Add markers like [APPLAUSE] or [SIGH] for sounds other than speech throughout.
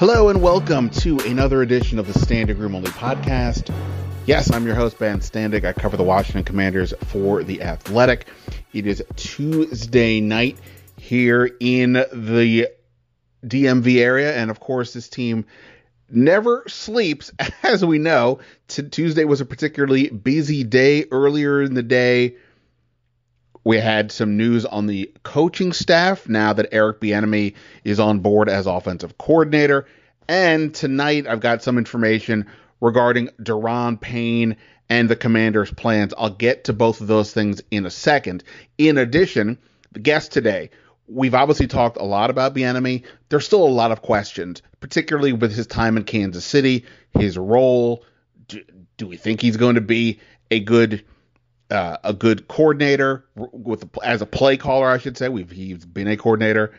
Hello and welcome to another edition of the Standig Room Only podcast. Yes, I'm your host, Ben Standig. I cover the Washington Commanders for The Athletic. It is Tuesday night here in the DMV area. And of course, this team never sleeps, [LAUGHS] as we know. T- Tuesday was a particularly busy day. Earlier in the day, we had some news on the coaching staff now that Eric Bieniemy is on board as offensive coordinator. And tonight I've got some information regarding Daron Payne and the Commanders' plans. I'll get to both of those things in a second. In addition, the guest today, we've obviously talked a lot about Bieniemy. There's still a lot of questions, particularly with his time in Kansas City, his role. Do, do we think he's going to be a good uh, a good coordinator with as a play caller, I should say. We've he's been a coordinator.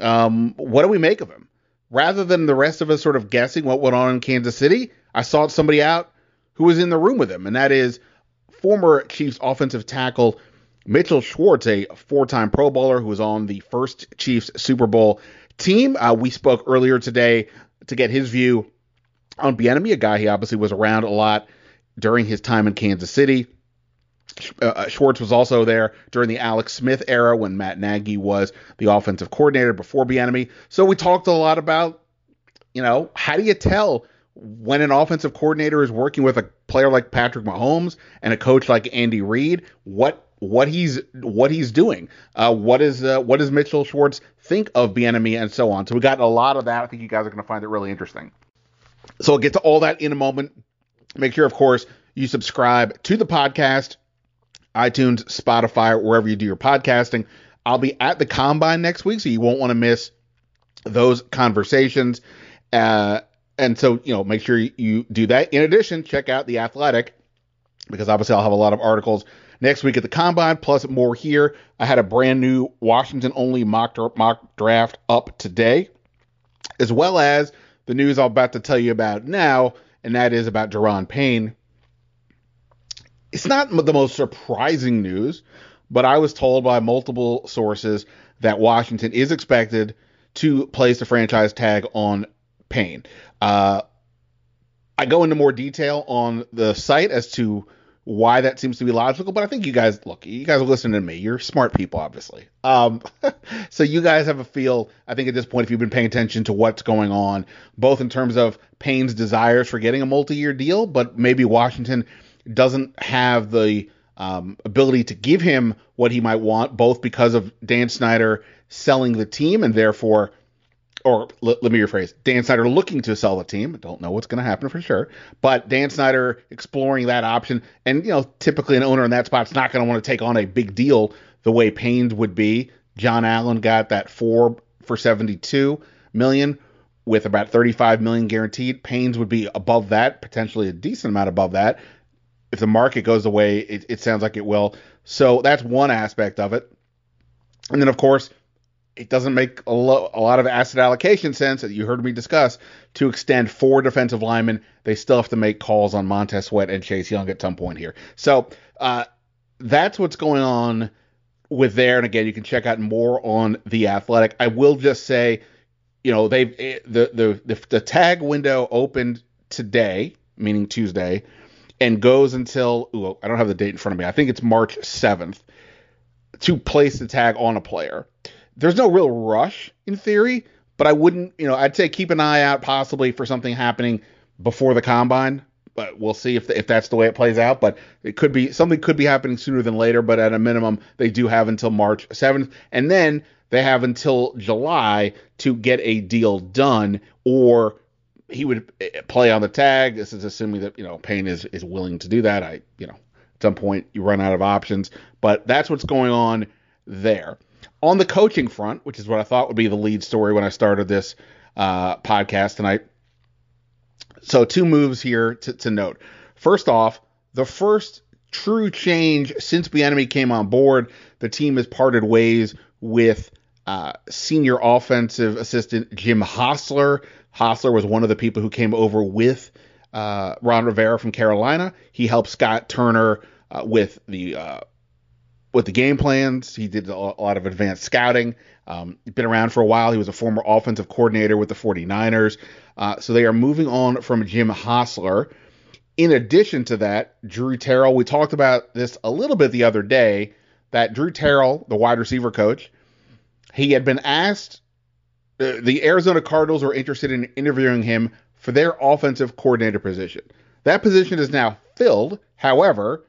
Um, what do we make of him? Rather than the rest of us sort of guessing what went on in Kansas City, I saw somebody out who was in the room with him, and that is former Chiefs offensive tackle Mitchell Schwartz, a four-time Pro Bowler who was on the first Chiefs Super Bowl team. Uh, we spoke earlier today to get his view on Bieniemy, a guy he obviously was around a lot during his time in Kansas City. Uh, uh, Schwartz was also there during the Alex Smith era when Matt Nagy was the offensive coordinator before Bieniemy. So we talked a lot about, you know, how do you tell when an offensive coordinator is working with a player like Patrick Mahomes and a coach like Andy Reid? What what he's what he's doing? Uh, what is uh, what does Mitchell Schwartz think of Bieniemy and so on? So we got a lot of that. I think you guys are going to find it really interesting. So I'll get to all that in a moment. Make sure, of course, you subscribe to the podcast iTunes, Spotify, wherever you do your podcasting. I'll be at the combine next week, so you won't want to miss those conversations. Uh, and so, you know, make sure you do that. In addition, check out The Athletic, because obviously I'll have a lot of articles next week at the combine, plus more here. I had a brand new Washington only mock, mock draft up today, as well as the news I'm about to tell you about now, and that is about Daron Payne it's not the most surprising news, but I was told by multiple sources that Washington is expected to place the franchise tag on Payne. Uh, I go into more detail on the site as to why that seems to be logical, but I think you guys look, you guys are listening to me. You're smart people, obviously. Um, [LAUGHS] so you guys have a feel. I think at this point, if you've been paying attention to what's going on, both in terms of Payne's desires for getting a multi-year deal, but maybe Washington doesn't have the um, ability to give him what he might want, both because of Dan Snyder selling the team and therefore, or let, let me rephrase, Dan Snyder looking to sell the team. Don't know what's going to happen for sure, but Dan Snyder exploring that option. And, you know, typically an owner in that spot's not going to want to take on a big deal the way Payne's would be. John Allen got that four for 72 million with about 35 million guaranteed. Payne's would be above that, potentially a decent amount above that if the market goes away, it, it sounds like it will. So that's one aspect of it. And then, of course, it doesn't make a, lo- a, lot of asset allocation sense that you heard me discuss to extend four defensive linemen. They still have to make calls on Montez Sweat and Chase Young at some point here. So uh, that's what's going on with there. And again, you can check out more on the Athletic. I will just say, you know, they've eh, the the the, the tag window opened today, meaning Tuesday and goes until ooh, I don't have the date in front of me. I think it's March 7th to place the tag on a player. There's no real rush in theory, but I wouldn't, you know, I'd say keep an eye out possibly for something happening before the combine. But we'll see if the, if that's the way it plays out. But it could be something could be happening sooner than later. But at a minimum, they do have until March 7th, and then they have until July to get a deal done or he would eh, play on the tag. This is assuming that you know Payne is is willing to do that. I you know at some point you run out of options, but that's what's going on there. on the coaching front, which is what I thought would be the lead story when I started this uh, podcast tonight. So, two moves here to, to note. First off, the first true change since Bieniemy came on board, the team has parted ways with uh, senior offensive assistant Jim Hostler. Hostler was one of the people who came over with uh, Ron Rivera from Carolina. He helped Scott Turner uh, with the uh, with the game plans. He did a lot of advanced scouting. Um, been around for a while. He was a former offensive coordinator with the 49ers. Uh, so they are moving on from Jim Hostler. In addition to that, Drew Terrell, we talked about this a little bit the other day, that Drew Terrell, the wide receiver coach, he had been asked, the Arizona Cardinals were interested in interviewing him for their offensive coordinator position. That position is now filled. However,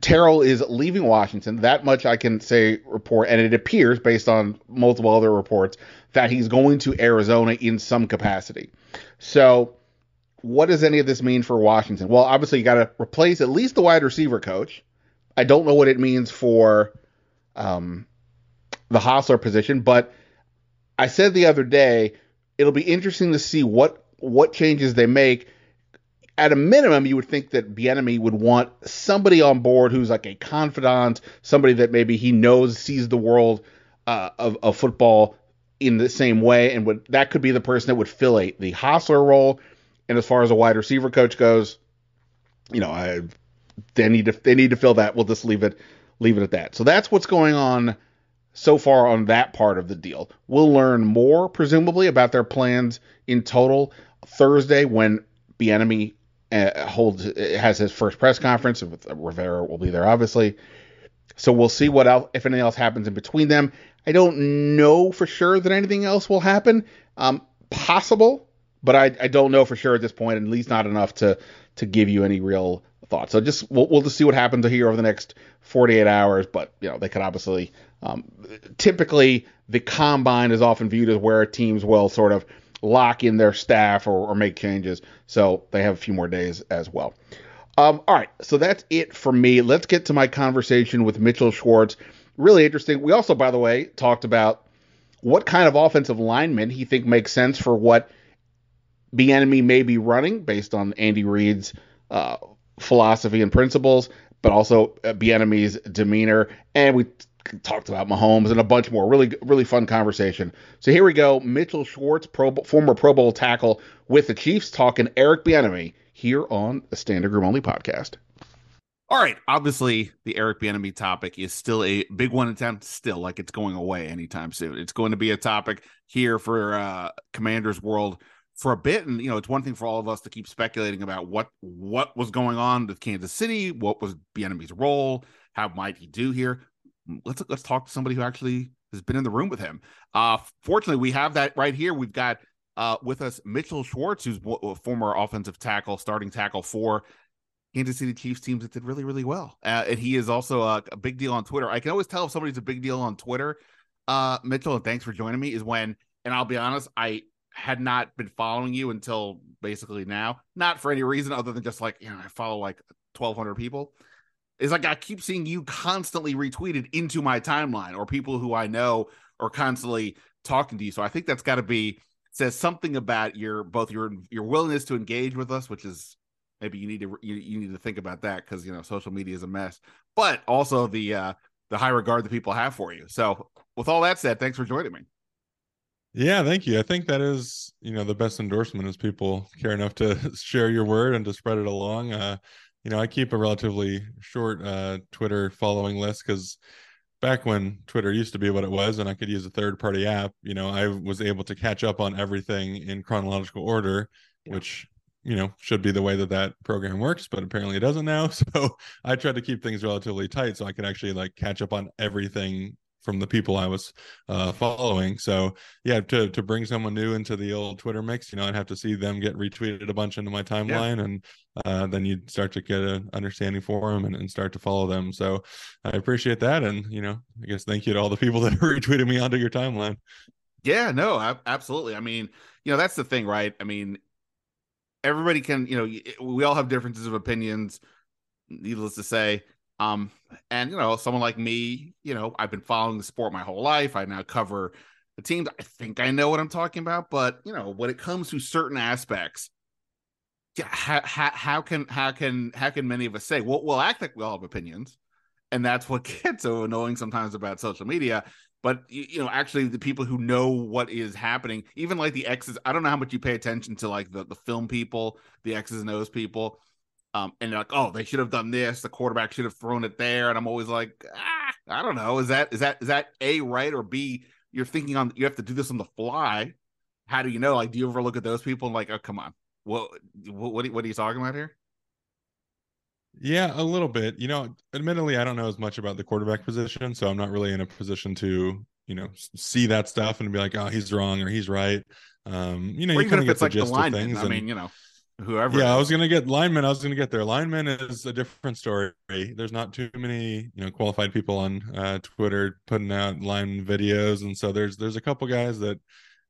Terrell is leaving Washington. That much I can say report, and it appears based on multiple other reports that he's going to Arizona in some capacity. So, what does any of this mean for Washington? Well, obviously you got to replace at least the wide receiver coach. I don't know what it means for um, the Hostler position, but I said the other day it'll be interesting to see what what changes they make. At a minimum, you would think that Bieniemy would want somebody on board who's like a confidant, somebody that maybe he knows sees the world uh, of, of football in the same way, and would that could be the person that would fill a, the Hostler role. And as far as a wide receiver coach goes, you know, I, they need to they need to fill that. We'll just leave it leave it at that. So that's what's going on so far on that part of the deal. We'll learn more, presumably, about their plans in total Thursday when Bieniemy uh, holds has his first press conference. With uh, Rivera will be there, obviously. So we'll see what else, if anything else happens in between them. I don't know for sure that anything else will happen. Um, possible, but I, I don't know for sure at this point, at least not enough to to give you any real thoughts. So just we'll, we'll just see what happens here over the next 48 hours. But you know they could obviously um, typically, the combine is often viewed as where teams will sort of lock in their staff or, or make changes. So they have a few more days as well. Um, all right, so that's it for me. Let's get to my conversation with Mitchell Schwartz. Really interesting. We also, by the way, talked about what kind of offensive lineman he think makes sense for what Bieniemy may be running based on Andy Reid's uh, philosophy and principles, but also uh, Bieniemy's demeanor. And we talked about Mahomes and a bunch more. Really, really fun conversation. So here we go. Mitchell Schwartz, pro, former Pro Bowl tackle with the Chiefs, talking Eric Bieniemy here on the Standig Room Only podcast. All right. Obviously, the Eric Bieniemy topic is still a big one town. Still, like it's going away anytime soon. It's going to be a topic here for uh, Commanders World for a bit and you know it's one thing for all of us to keep speculating about what what was going on with Kansas City, what was Bieniemy's role, how might he do here let's let's talk to somebody who actually has been in the room with him. Uh, fortunately, we have that right here. We've got uh, with us Mitchell Schwartz, who's a former offensive tackle, starting tackle for Kansas City Chiefs teams that did really, really well. Uh, and he is also a, a, big deal on Twitter. I can always tell if somebody's a big deal on Twitter. Uh, Mitchell, and thanks for joining me. Is when, and I'll be honest, I had not been following you until basically now, not for any reason other than just like you know I follow like twelve hundred people is like I keep seeing you constantly retweeted into my timeline or people who I know are constantly talking to you. So I think that's got to be says something about your both your your willingness to engage with us, which is maybe you need to you, you need to think about that because you know social media is a mess, but also the uh the high regard that people have for you. So with all that said, thanks for joining me. Yeah, thank you. I think that is, you know, the best endorsement is people care enough to [LAUGHS] share your word and to spread it along. Uh, you know, I keep a relatively short uh, Twitter following list because back when Twitter used to be what it was and I could use a third party app, you know, I was able to catch up on everything in chronological order, yeah. which, you know, should be the way that that program works, but apparently it doesn't now. [LAUGHS] So I tried to keep things relatively tight so I could actually like catch up on everything from the people I was uh, following. So yeah, to to bring someone new into the old Twitter mix, you know, I'd have to see them get retweeted a bunch into my timeline, yeah. and uh, then you'd start to get an understanding for them and, and, start to follow them. So I appreciate that, and you know, I guess thank you to all the people [LAUGHS] that retweeted me onto your timeline. Yeah, no, absolutely. I mean, you know, that's the thing, right? I mean, everybody can, you know, we all have differences of opinions. Needless to say, Um, and you know, someone like me, you know, I've been following the sport my whole life. I now cover the teams. I think I know what I'm talking about, but you know, when it comes to certain aspects, yeah, how, how, how can how can how can many of us say, well, we'll act like we all have opinions, and that's what [LAUGHS] gets so annoying sometimes about social media. But you, you know, actually, the people who know what is happening, even like the X's, I don't know how much you pay attention to like the the film people, the X's and O's people um, and they're like, oh, they should have done this. The quarterback should have thrown it there. And I'm always like, ah, I don't know. Is that is that is that a right or b? You're thinking on you have to do this on the fly. How do you know? Like, do you ever look at those people and like, oh, come on, what what what are you talking about here? Yeah, a little bit. You know, admittedly, I don't know as much about the quarterback position, so I'm not really in a position to you know see that stuff and be like, oh, he's wrong or he's right. Um, you know, or you kind of get the like gist the of things. I and, mean, you know whoever. Yeah, I was gonna get lineman. I was gonna get there. Lineman is a different story. There's not too many, you know, qualified people on uh, Twitter putting out line videos, and so there's there's a couple guys that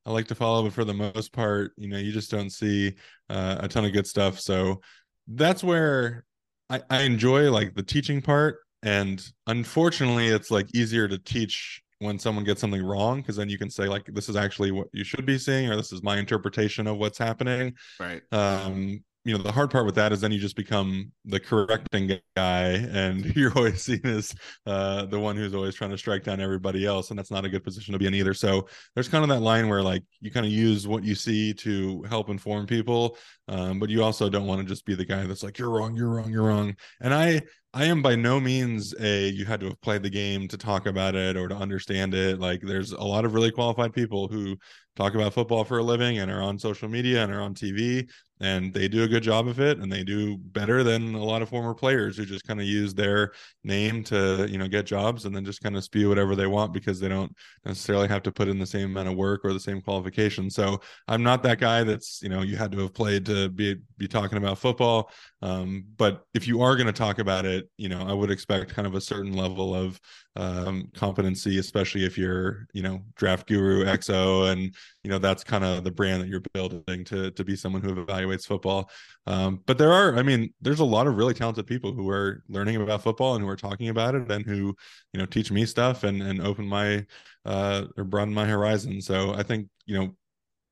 I like to follow, but for the most part, you know, you just don't see uh, a ton of good stuff. So that's where I, I enjoy like the teaching part, and unfortunately, it's like easier to teach when someone gets something wrong because then you can say like this is actually what you should be seeing or this is my interpretation of what's happening. Right. Um you know the hard part with that is then you just become the correcting guy and [LAUGHS] you're always seen as uh, the one who's always trying to strike down everybody else and that's not a good position to be in either so there's kind of that line where like you kind of use what you see to help inform people um, but you also don't want to just be the guy that's like you're wrong you're wrong you're wrong and i I am by no means a you had to have played the game to talk about it or to understand it. Like there's a lot of really qualified people who talk about football for a living and are on social media and are on TV and they do a good job of it and they do better than a lot of former players who just kind of use their name to you know get jobs and then just kind of spew whatever they want because they don't necessarily have to put in the same amount of work or the same qualification so i'm not that guy that's you know you had to have played to be be talking about football um, but if you are going to talk about it you know i would expect kind of a certain level of um, competency, especially if you're, you know, draft guru XO, and you know that's kind of the brand that you're building to to be someone who evaluates football. Um, but there are, I mean, there's a lot of really talented people who are learning about football and who are talking about it, and who, you know, teach me stuff and and open my uh or broaden my horizon. So I think you know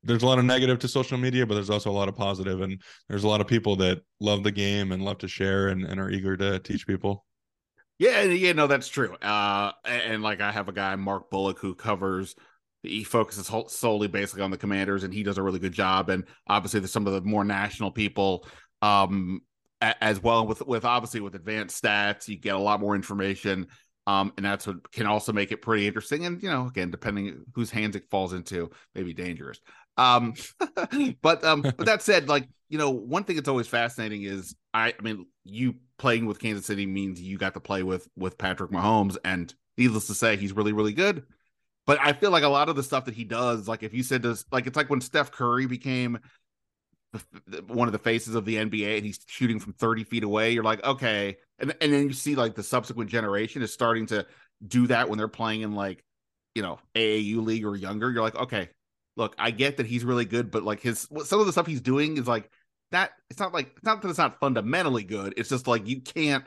there's a lot of negative to social media, but there's also a lot of positive, and there's a lot of people that love the game and love to share and, and are eager to teach people. Yeah, yeah, no, that's true. Uh, and, like I have a guy, Mark Bullock, who covers. He focuses solely basically on the commanders, and he does a really good job. And obviously, there's some of the more national people um, as well. With with obviously with advanced stats, you get a lot more information, um, and that's what can also make it pretty interesting. And you know, again, depending whose hands it falls into, maybe dangerous. Um, [LAUGHS] [LAUGHS] but um, but that said, like you know, one thing that's always fascinating is I, I mean, you playing with Kansas City means you got to play with with Patrick Mahomes, and needless to say, he's really really good. But I feel like a lot of the stuff that he does, like if you said this, like it's like when Steph Curry became one of the faces of the NBA and he's shooting from 30 feet away, you're like, okay. And, and then you see like the subsequent generation is starting to do that when they're playing in like, you know, AAU league or younger. You're like, okay, look, I get that he's really good, but like his some of the stuff he's doing is like that it's not like it's not that it's not fundamentally good. It's just like you can't.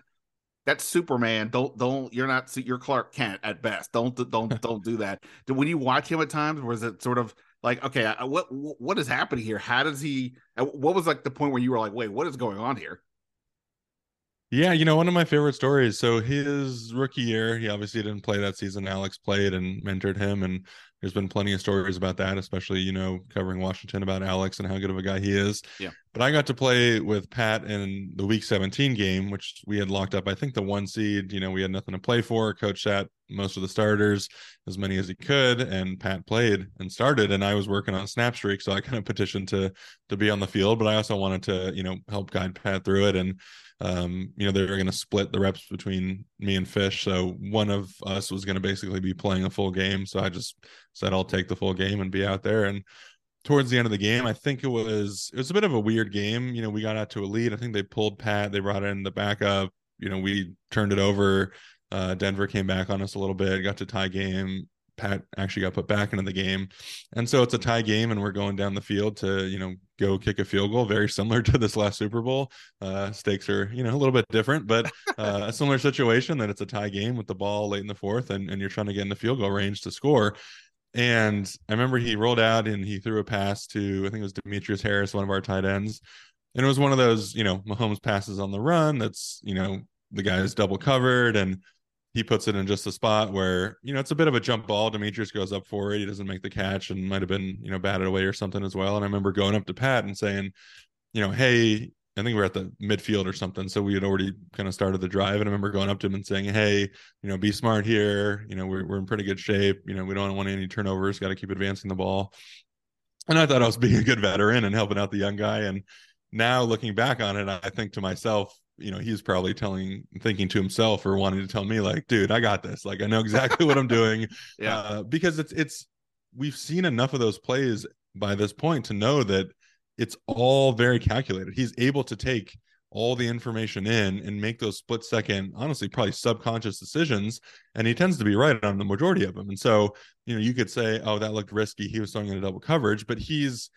That's Superman. Don't don't. You're not. You're Clark Kent at best. Don't don't [LAUGHS] don't do that. When you watch him at times, was it sort of like okay, what what is happening here? How does he? Uh, what was like the point where you were like, wait, what is going on here? Yeah, you know, one of my favorite stories. So his rookie year, he obviously didn't play that season. Alex played and mentored him, and there's been plenty of stories about that, especially you know covering Washington about Alex and how good of a guy he is. Yeah. But I got to play with Pat in the Week 17 game, which we had locked up. I think the one seed. You know, we had nothing to play for. Coach sat most of the starters, as many as he could, and Pat played and started. And I was working on snap streak, so I kind of petitioned to to be on the field. But I also wanted to you know help guide Pat through it and um, you know, they were going to split the reps between me and Fish. So one of us was going to basically be playing a full game. So I just said, I'll take the full game and be out there. And towards the end of the game, I think it was, it was a bit of a weird game. You know, we got out to a lead. I think they pulled Pat, they brought in the backup. You know, we turned it over. Uh, Denver came back on us a little bit, got to tie game. Pat actually got put back into the game. And so it's a tie game, and we're going down the field to, you know, go kick a field goal, very similar [LAUGHS] to this last Super Bowl. Uh, stakes are, you know, a little bit different, but [LAUGHS] uh, a similar situation that it's a tie game with the ball late in the fourth, and, and you're trying to get in the field goal range to score. And I remember he rolled out and he threw a pass to, I think it was Demetrius Harris, one of our tight ends. And it was one of those, you know, Mahomes passes on the run that's, you know, the guy is double covered and he puts it in just a spot where you know it's a bit of a jump ball. Demetrius goes up for it. He doesn't make the catch and might have been you know batted away or something as well. And I remember going up to Pat and saying, you know, hey, I think we are at the midfield or something. So we had already kind of started the drive. And I remember going up to him and saying, Hey, you know, be smart here. You know, we're, we're in pretty good shape. You know, we don't want any turnovers, got to keep advancing the ball. And I thought I was [LAUGHS] being a good veteran and helping out the young guy. And now looking back on it, I think to myself, you know he's probably telling thinking to himself or wanting to tell me like dude i got this. Like i know exactly what i'm doing. [LAUGHS] Yeah. Uh, because it's it's we've seen enough of those plays by this point to know that it's all very calculated. He's able to take all the information in and make those split second honestly probably subconscious decisions and he tends to be right on the majority of them. And so you know you could say oh that looked risky. He was throwing in a double coverage but he's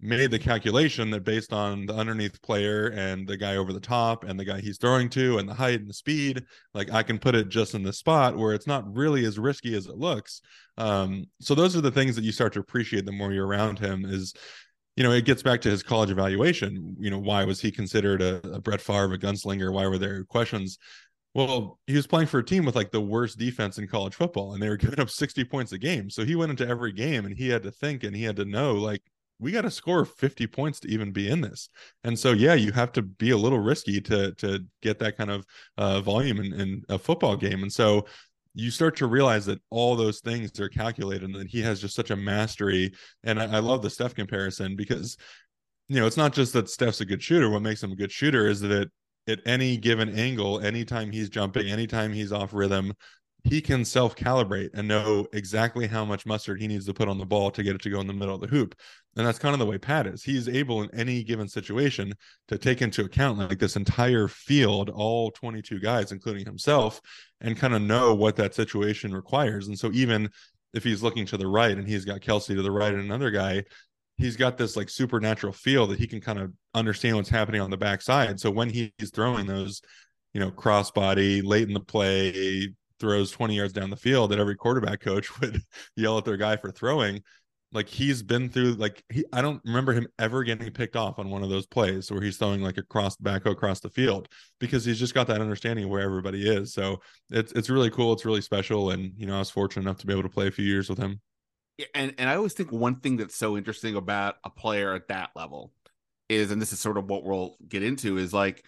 made the calculation that based on the underneath player and the guy over the top and the guy he's throwing to and the height and the speed, like I can put it just in the spot where it's not really as risky as it looks. Um, so those are the things that you start to appreciate the more you're around him is you know, it gets back to his college evaluation. You know, why was he considered a, a Brett Favre, a gunslinger? Why were there questions? Well, he was playing for a team with like the worst defense in college football, and they were giving up 60 points a game. So he went into every game and he had to think and he had to know, like, we got to score 50 points to even be in this. And so, yeah, you have to be a little risky to to get that kind of uh, volume in, in a football game. And so, you start to realize that all those things are calculated, and that he has just such a mastery. And I, I love the Steph comparison because, you know, it's not just that Steph's a good shooter. What makes him a good shooter is that at any given angle, anytime he's jumping, anytime he's off rhythm, he can self calibrate and know exactly how much mustard he needs to put on the ball to get it to go in the middle of the hoop. And that's kind of the way Pat is. He's able in any given situation to take into account like this entire field, all 22 guys, including himself, and kind of know what that situation requires. And so even if he's looking to the right and he's got Kelce to the right and another guy, he's got this like supernatural feel that he can kind of understand what's happening on the backside. So when he's throwing those, you know, crossbody late in the play, throws 20 yards down the field that every quarterback coach [LAUGHS] would yell at their guy for throwing like he's been through like he I don't remember him ever getting picked off on one of those plays where he's throwing like across back across the field because he's just got that understanding of where everybody is. So it's it's really cool. It's really special. And you know, I was fortunate enough to be able to play a few years with him. And, and I always think one thing that's so interesting about a player at that level is, and this is sort of what we'll get into, is like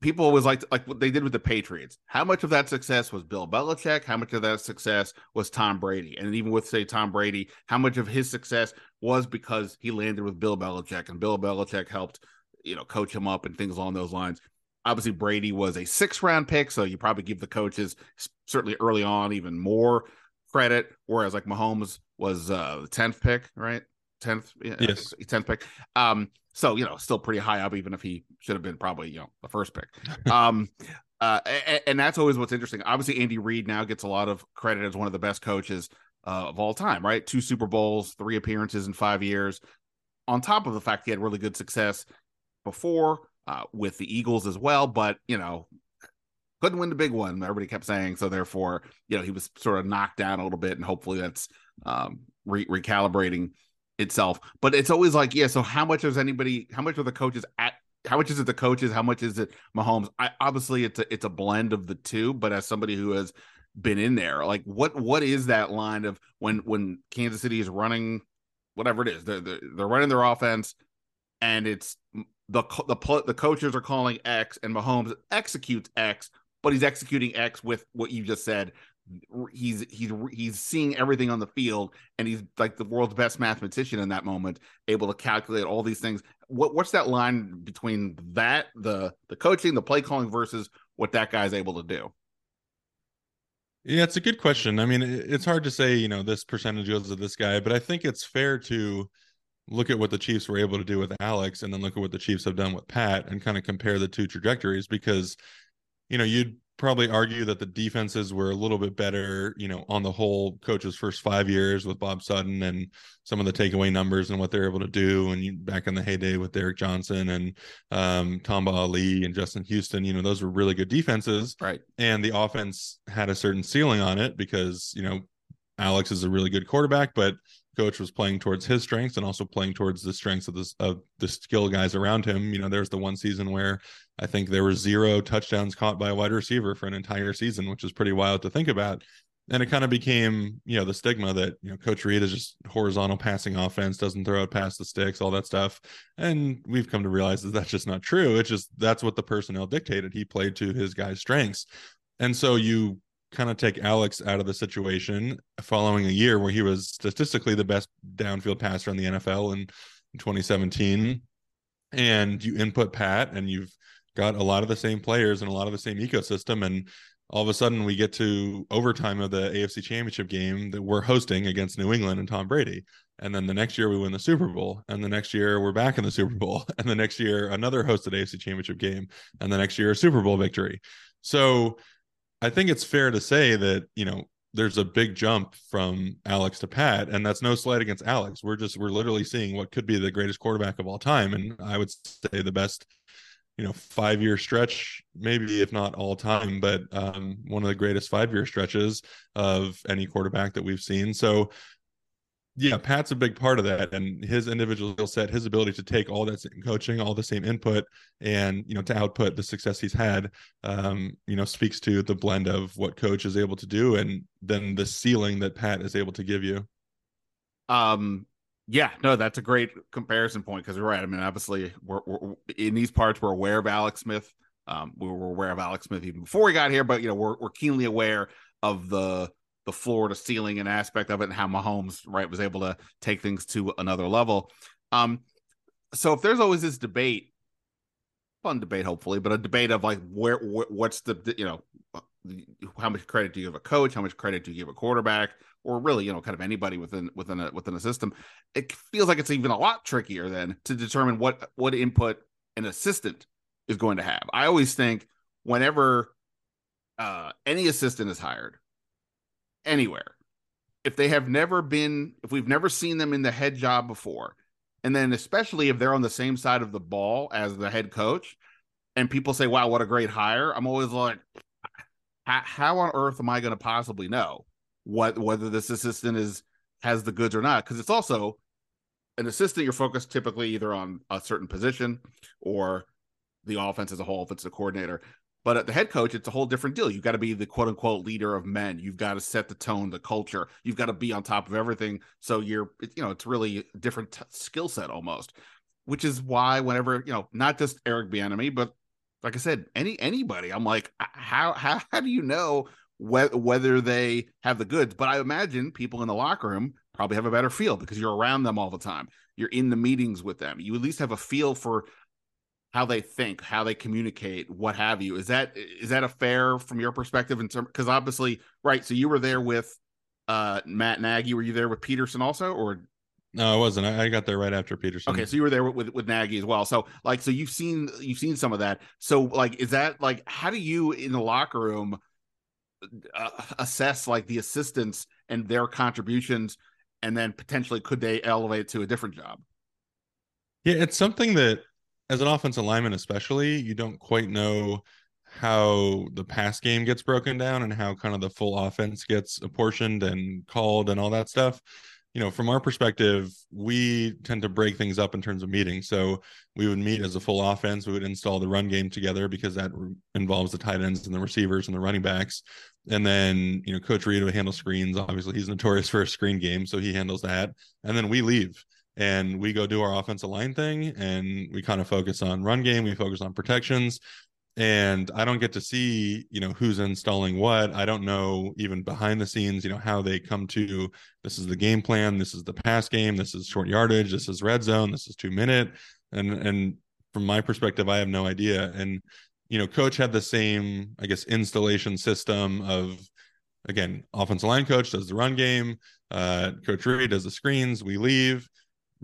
people always like like what they did with the Patriots. How much of that success was Bill Belichick? How much of that success was Tom Brady? And even with say Tom Brady, how much of his success was because he landed with Bill Belichick and Bill Belichick helped you know coach him up and things along those lines. Obviously, Brady was a six round pick, so you probably give the coaches certainly early on even more credit. Whereas like Mahomes was uh, the tenth pick, right? Tenth, yes, tenth pick. Um, so, you know, still pretty high up, even if he should have been probably, you know, the first pick. [LAUGHS] um, uh, and, and, that's always what's interesting. Obviously, Andy Reid now gets a lot of credit as one of the best coaches uh, of all time, right? Two Super Bowls, three appearances in five years. On top of the fact he had really good success before uh, with the Eagles as well, but, you know, couldn't win the big one. Everybody kept saying so. Therefore, you know, he was sort of knocked down a little bit, and hopefully that's um, re- recalibrating itself. But it's always like, yeah. So how much is anybody? How much are the coaches at? How much is it the coaches? How much is it Mahomes? I obviously it's a it's a blend of the two. But as somebody who has been in there, like what what is that line of when when Kansas City is running whatever it is, they're they're, they're running their offense, and it's the the the coaches are calling X, and Mahomes executes X, but he's executing X with what you just said he's he's he's seeing everything on the field and he's like the world's best mathematician in that moment able to calculate all these things. What what's that line between that the the coaching the play calling versus what that guy's able to do? Yeah it's a good question. I mean it's hard to say you know this percentage goes to this guy but i think it's fair to look at what the chiefs were able to do with alex and then look at what the chiefs have done with pat and kind of compare the two trajectories because you know you'd probably argue that the defenses were a little bit better, you know, on the whole, coach's first five years with Bob Sutton and some of the takeaway numbers and what they're able to do. And you, back in the heyday with Derrick Johnson and um, Tamba Hali and Justin Houston, you know, those were really good defenses. Right. And the offense had a certain ceiling on it because, you know, Alex is a really good quarterback, but coach was playing towards his strengths and also playing towards the strengths of this of the skill guys around him. You know, there's the one season where I think there were zero touchdowns caught by a wide receiver for an entire season, which is pretty wild to think about. And it kind of became, you know, the stigma that, you know, Coach Reid is just horizontal passing offense, doesn't throw it past the sticks, all that stuff. And we've come to realize that that's just not true. It's just that's what the personnel dictated. He played to his guys' strengths. And so you kind of take Alex out of the situation following a year where he was statistically the best downfield passer in the NFL in, in 2017. And you input Pat, and you've got a lot of the same players and a lot of the same ecosystem. And all of a sudden, we get to overtime of the AFC Championship game that we're hosting against New England and Tom Brady. And then the next year, we win the Super Bowl. And the next year, we're back in the Super Bowl. [LAUGHS] And the next year, another hosted AFC Championship game. And the next year, a Super Bowl victory. So, I think it's fair to say that, you know, there's a big jump from Alex to Pat, and that's no slight against Alex. We're just we're literally seeing what could be the greatest quarterback of all time, and I would say the best, you know, five year stretch, maybe if not all time, but um, one of the greatest five year stretches of any quarterback that we've seen. So yeah, Pat's a big part of that, and his individual skill set, his ability to take all that same coaching, all the same input, and you know to output the success he's had, um, you know, speaks to the blend of what coach is able to do, and then the ceiling that Pat is able to give you. Um, yeah, no, that's a great comparison point because you're right. I mean, obviously, we're, we're in these parts we're aware of Alex Smith. Um, we were aware of Alex Smith even before we got here, but you know, we're we're keenly aware of the the floor to ceiling and aspect of it and how Mahomes right was able to take things to another level. Um, so if there's always this debate, fun debate hopefully, but a debate of like where wh- what's the you know how much credit do you give a coach, how much credit do you give a quarterback, or really you know kind of anybody within within a within a system. It feels like it's even a lot trickier then to determine what what input an assistant is going to have. I always think whenever uh, any assistant is hired anywhere, if they have never been, if we've never seen them in the head job before, and then especially if they're on the same side of the ball as the head coach, and people say, "Wow, what a great hire," I'm always like, "How on earth am I going to possibly know what whether this assistant is has the goods or not?" Because it's also an assistant. You're focused typically either on a certain position or the offense as a whole if it's a coordinator. But at the head coach, it's a whole different deal. You've got to be the quote unquote leader of men. You've got to set the tone, the culture. You've got to be on top of everything. So you're, you know, it's really a different t- skill set almost, which is why whenever, you know, not just Eric Bieniemy, but like I said, any anybody, I'm like, how how how do you know wh- whether they have the goods? But I imagine people in the locker room probably have a better feel because you're around them all the time. You're in the meetings with them. You at least have a feel for how they think, how they communicate, what have you. Is that is that a fair from your perspective in terms because obviously, right? So you were there with uh Matt Nagy. Were you there with Pederson also, or no, I wasn't. I, got there right after Pederson. Okay, so you were there with, with, with Nagy as well. So like, so you've seen you've seen some of that. So like, is that like how do you in the locker room uh, assess like the assistants and their contributions, and then potentially could they elevate to a different job? Yeah, it's something that as an offensive lineman, especially, you don't quite know how the pass game gets broken down and how kind of the full offense gets apportioned and called and all that stuff. You know, from our perspective, we tend to break things up in terms of meetings. So we would meet as a full offense. We would install the run game together because that involves the tight ends and the receivers and the running backs. And then, you know, Coach Reid would handle screens. Obviously, he's notorious for a screen game, so he handles that. And then we leave and we go do our offensive line thing and we kind of focus on run game we focus on protections and i don't get to see you know who's installing what. I don't know even behind the scenes you know how they come to this is the game plan this is the pass game this is short yardage this is red zone this is two minute and and from my perspective i have no idea. And you know coach had the same i guess installation system of again offensive line coach does the run game uh coach reid does the screens we leave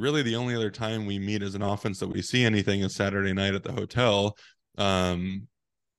really the only other time we meet as an offense that we see anything is Saturday night at the hotel. Um,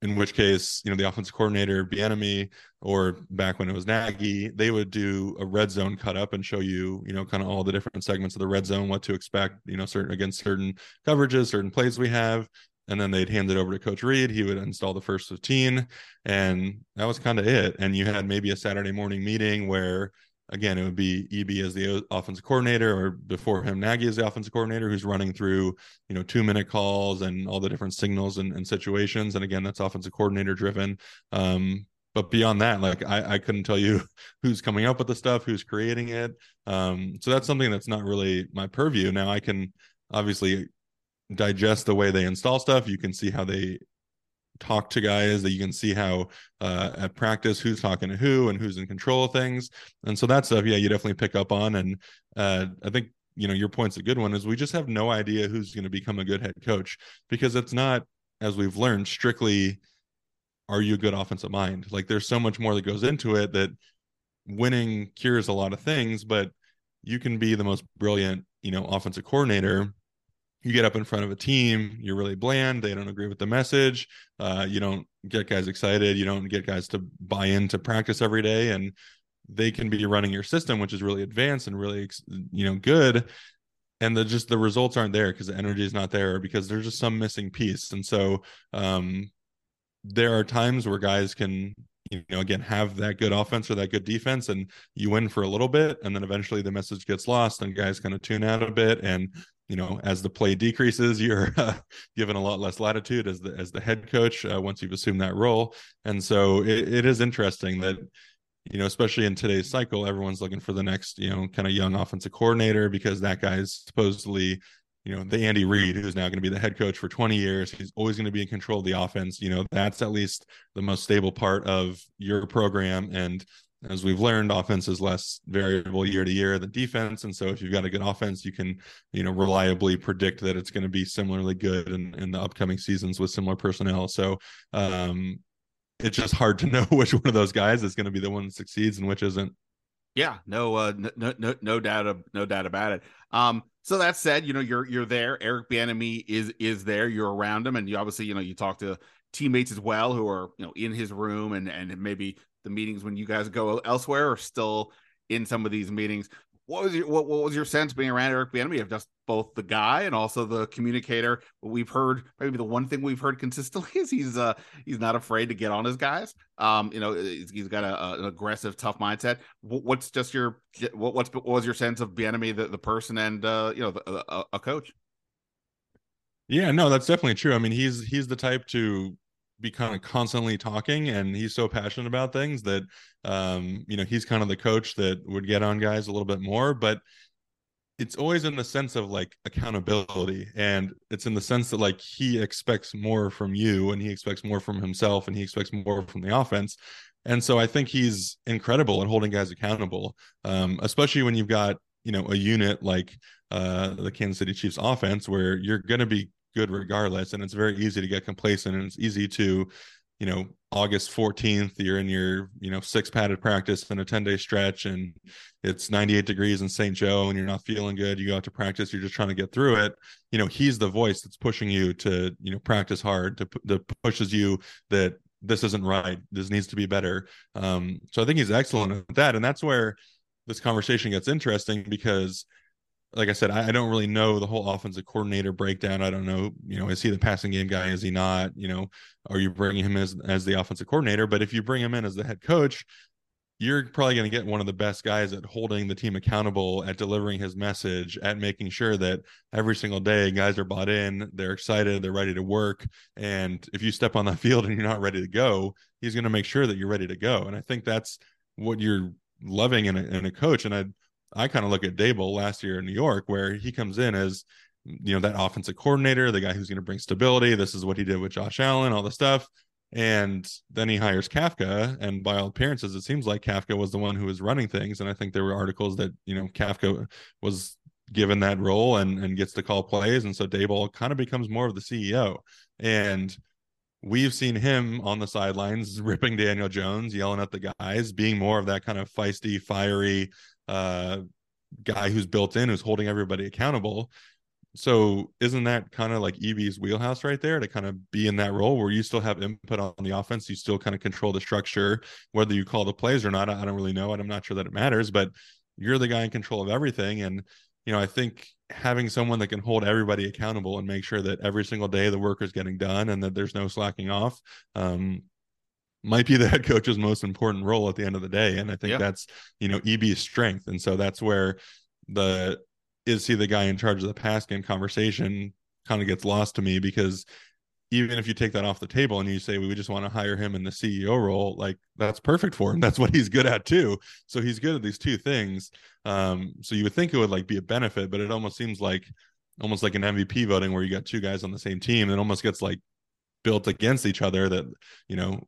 in which case, you know, the offensive coordinator, Bieniemy, or back when it was Nagy, they would do a red zone cut up and show you, you know, kind of all the different segments of the red zone, what to expect, you know, certain against certain coverages, certain plays we have. And then they'd hand it over to Coach Reid. He would install the first 15. And that was kind of it. And you had maybe a Saturday morning meeting where again, it would be EB as the offensive coordinator, or before him, Nagy as the offensive coordinator, who's running through, you know, two minute calls and all the different signals and, and situations. And again, that's offensive coordinator driven. Um, but beyond that, like I, I couldn't tell you [LAUGHS] who's coming up with the stuff, who's creating it. Um, so that's something that's not really my purview. Now I can obviously digest the way they install stuff. You can see how they talk to guys that you can see how uh, at practice who's talking to who and who's in control of things. And so that stuff yeah you definitely pick up on. And uh, i think you know your point's a good one is we just have no idea who's going to become a good head coach because it's not as we've learned strictly are you a good offensive mind? Like there's so much more that goes into it that winning cures a lot of things but you can be the most brilliant you know offensive coordinator you get up in front of a team, you're really bland. They don't agree with the message. Uh, you don't get guys excited. You don't get guys to buy into practice every day, and they can be running your system, which is really advanced and really, you know, good. And the just the results aren't there because the energy is not there because there's just some missing piece. And so um, there are times where guys can you know again have that good offense or that good defense and you win for a little bit and then eventually the message gets lost and guys kind of tune out a bit and you know as the play decreases you're [LAUGHS] uh, given a lot less latitude as the as the head coach uh, once you've assumed that role. And so it, it is interesting that you know especially in today's cycle everyone's looking for the next you know kind of young offensive coordinator because that guy's supposedly you know the Andy Reid who's now going to be the head coach for 20 years. He's always going to be in control of the offense. You know that's at least the most stable part of your program. And as we've learned, offense is less variable year to year than defense. And so if you've got a good offense, you can, you know, reliably predict that it's going to be similarly good in, in the upcoming seasons with similar personnel. So um it's just hard to [LAUGHS] know which one of those guys is going to be the one that succeeds and which isn't. Yeah, no, uh, no, no, no doubt, no doubt about it. Um, so that said, you know, you're you're there. Eric Bieniemy is is there. You're around him, and you obviously, you know, you talk to teammates as well who are you know in his room and and maybe the meetings when you guys go elsewhere or still in some of these meetings. What was your what, what was your sense being around Eric Bieniemy of just both the guy and also the communicator? What we've heard, maybe the one thing we've heard consistently [LAUGHS] is he's uh he's not afraid to get on his guys. Um, you know, he's got a, a, an aggressive, tough mindset. What's just your what, what's what was your sense of Bieniemy, the, the person, and uh, you know, the, a, a coach? Yeah, no, that's definitely true. I mean, he's he's the type to be kind of constantly talking and he's so passionate about things that um you know he's kind of the coach that would get on guys a little bit more but it's always in the sense of like accountability and it's in the sense that like he expects more from you and he expects more from himself and he expects more from the offense and so i think he's incredible at holding guys accountable um, especially when you've got you know a unit like uh, the kansas city chiefs offense where you're going to be good regardless. And it's very easy to get complacent and it's easy to, you know, August 14th, you're in your, you know, six padded practice in a 10 day stretch and it's 98 degrees in St. Joe and you're not feeling good. You go out to practice, you're just trying to get through it. You know, he's the voice that's pushing you to, you know, practice hard, to, that pushes you that this isn't right. This needs to be better. Um, so I think he's excellent at that. And that's where this conversation gets interesting because like I said, I, I, don't really know the whole offensive coordinator breakdown. I don't know, you know, is he the passing game guy? Is he not? You know, are you bringing him as as the offensive coordinator? But if you bring him in as the head coach, you're probably going to get one of the best guys at holding the team accountable, at delivering his message, at making sure that every single day guys are bought in, they're excited, they're ready to work. And if you step on that [LAUGHS] field and you're not ready to go, he's going to make sure that you're ready to go. And I think that's what you're loving in a, in a coach. And I I kind of look at Daboll last year in New York, where he comes in as you know that offensive coordinator, the guy who's going to bring stability. This is what he did with Josh Allen, all the stuff. And then he hires Kafka, and by all appearances, it seems like Kafka was the one who was running things. And I think there were articles that you know Kafka was given that role and and gets to call plays, and so Daboll kind of becomes more of the CEO. And we've seen him on the sidelines [LAUGHS] ripping Daniel Jones, yelling at the guys, being more of that kind of feisty, fiery uh, guy who's built in, who's holding everybody accountable. so isn't that kind of like EB's wheelhouse right there to kind of be in that role where you still have input on the offense, you still kind of control the structure, whether you call the plays or not. I don't really know, and I'm not sure that it matters, but you're the guy in control of everything. And you know, I think having someone that can hold everybody accountable and make sure that every single day the work is getting done and that there's no slacking off um, might be the [LAUGHS] head coach's most important role at the end of the day. And I think yeah. that's, you know, EB's strength. And so that's where the is he the guy in charge of the pass game conversation kind of gets lost to me because even if you take that off the table and you say we just want to hire him in the CEO role, like that's perfect for him. That's what he's good at too. So he's good at these two things. Um, so you would think it would like be a benefit, but it almost seems like almost like an MVP voting where you got two guys on the same team. It almost gets like built against each other that you know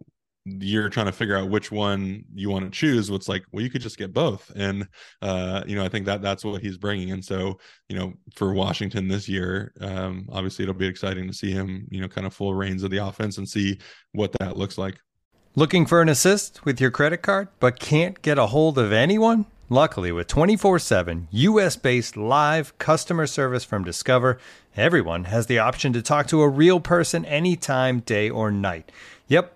you're trying to figure out which one you want to choose what's like well you could just get both. And uh you know i think that that's what he's bringing. And so you know for washington this year um obviously it'll be exciting to see him you know kind of full reins of the offense and see what that looks like. Looking for an assist with your credit card but can't get a hold of anyone? Luckily with 24-7 us-based live customer service from discover everyone has the option to talk to a real person anytime day or night. Yep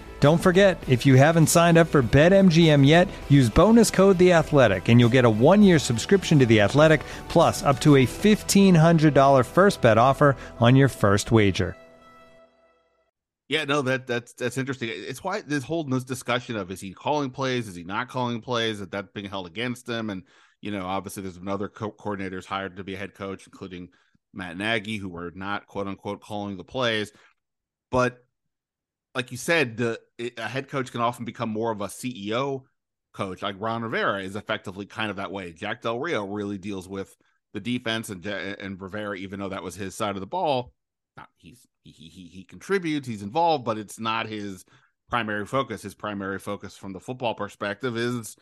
Don't forget, if you haven't signed up for BetMGM yet, use bonus code The Athletic, and you'll get a one-year subscription to The Athletic, plus up to a fifteen hundred dollar first bet offer on your first wager. Yeah, no, that that's that's interesting. It's why this whole discussion of is he calling plays, is he not calling plays, that that's being held against him, and you know, obviously there's been other co- coordinators hired to be a head coach, including Matt Nagy, who were not quote unquote calling the plays, but like you said, the a head coach can often become more of a CEO coach. Like Ron Rivera is effectively kind of that way. Jack Del Rio really deals with the defense, and and Rivera, even though that was his side of the ball, not, he's he he he contributes, he's involved, but it's not his primary focus. His primary focus from the football perspective is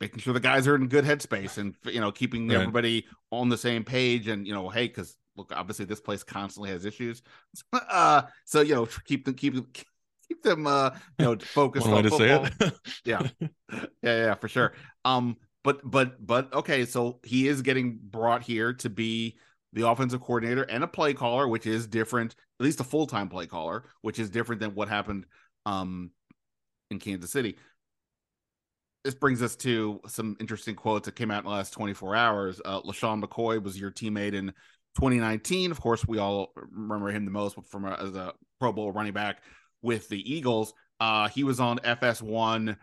making sure the guys are in good headspace and you know keeping right. everybody on the same page and you know hey because look obviously this place constantly has issues. [LAUGHS] Uh so you know keep them keep them, [LAUGHS] keep them uh you know focused on football. yeah. Yeah yeah for sure. Um but but but okay so he is getting brought here to be the offensive coordinator and a play caller which is different at least a full-time play caller which is different than what happened um in Kansas City. This brings us to some interesting quotes that came out in the last 24 hours. Uh, LeSean McCoy was your teammate in 2019. Of course, we all remember him the most from a, as a Pro Bowl running back with the Eagles. Uh, he was on FS1.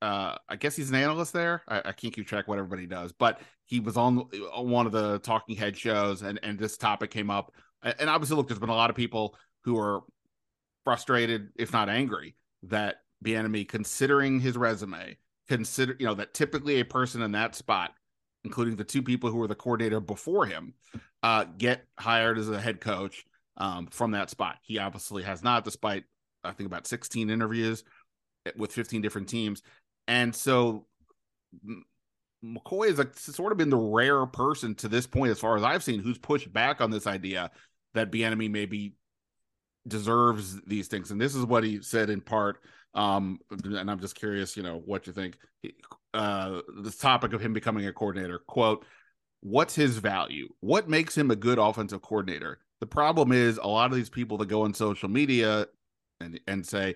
Uh, I guess he's an analyst there. I, I, can't keep track what everybody does, but he was on one of the talking head shows, and and this topic came up. And obviously, look, there's been a lot of people who are frustrated, if not angry, that Bieniemy, considering his resume, consider you know that typically a person in that spot including the two people who were the coordinator before him, uh, get hired as a head coach um, from that spot. He obviously has not, despite I think about 16 interviews with 15 different teams. And so McCoy has like sort of been the rare person to this point, as far as I've seen, who's pushed back on this idea that Bieniemy maybe deserves these things. And this is what he said in part. Um, and I'm just curious, you know, what you think. Uh, the topic of him becoming a coordinator. Quote: What's his value? What makes him a good offensive coordinator? The problem is a lot of these people that go on social media and and say,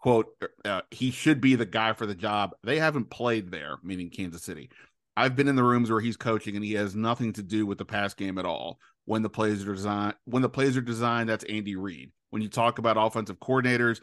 quote, uh, he should be the guy for the job. They haven't played there, meaning Kansas City. I've been in the rooms where he's coaching and he has nothing to do with the pass game at all. When the plays are designed, when the plays are designed, that's Andy Reid. When you talk about offensive coordinators,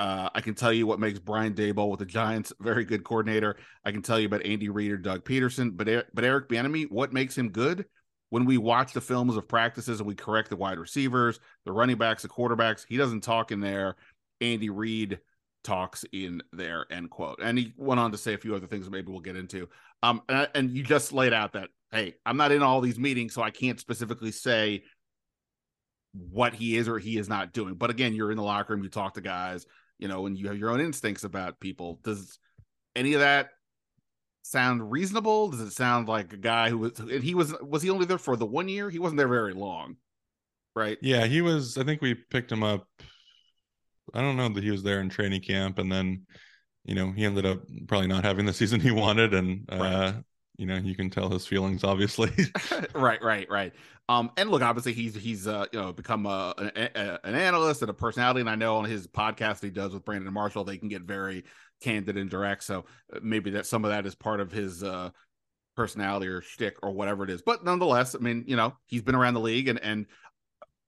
uh, I can tell you what makes Brian Daboll with the Giants very good coordinator. I can tell you about Andy Reid or Doug Pederson, but but Eric Bieniemy, what makes him good? When we watch the films of practices and we correct the wide receivers, the running backs, the quarterbacks, he doesn't talk in there. Andy Reid talks in there end quote and he went on to say a few other things that maybe we'll get into um and, and you just laid out that hey i'm not in all these meetings so i can't specifically say what he is or he is not doing but again you're in the locker room you talk to guys you know and you have your own instincts about people. Does any of that sound reasonable? Does it sound like a guy who was and he was was he only there for the one year? He wasn't there very long right? Yeah he was i think we picked him up I don't know that he was there in training camp, and then you know he ended up probably not having the season he wanted, and uh, you know you can tell his feelings obviously. [LAUGHS] right, right, right. Um, and look, obviously he's he's uh you know become a, a, an analyst and a personality, and I know on his podcast he does with Brandon Marshall, they can get very candid and direct. So uh, maybe that some of that is part of his uh personality or shtick or whatever it is. But nonetheless, I mean, you know, he's been around the league and and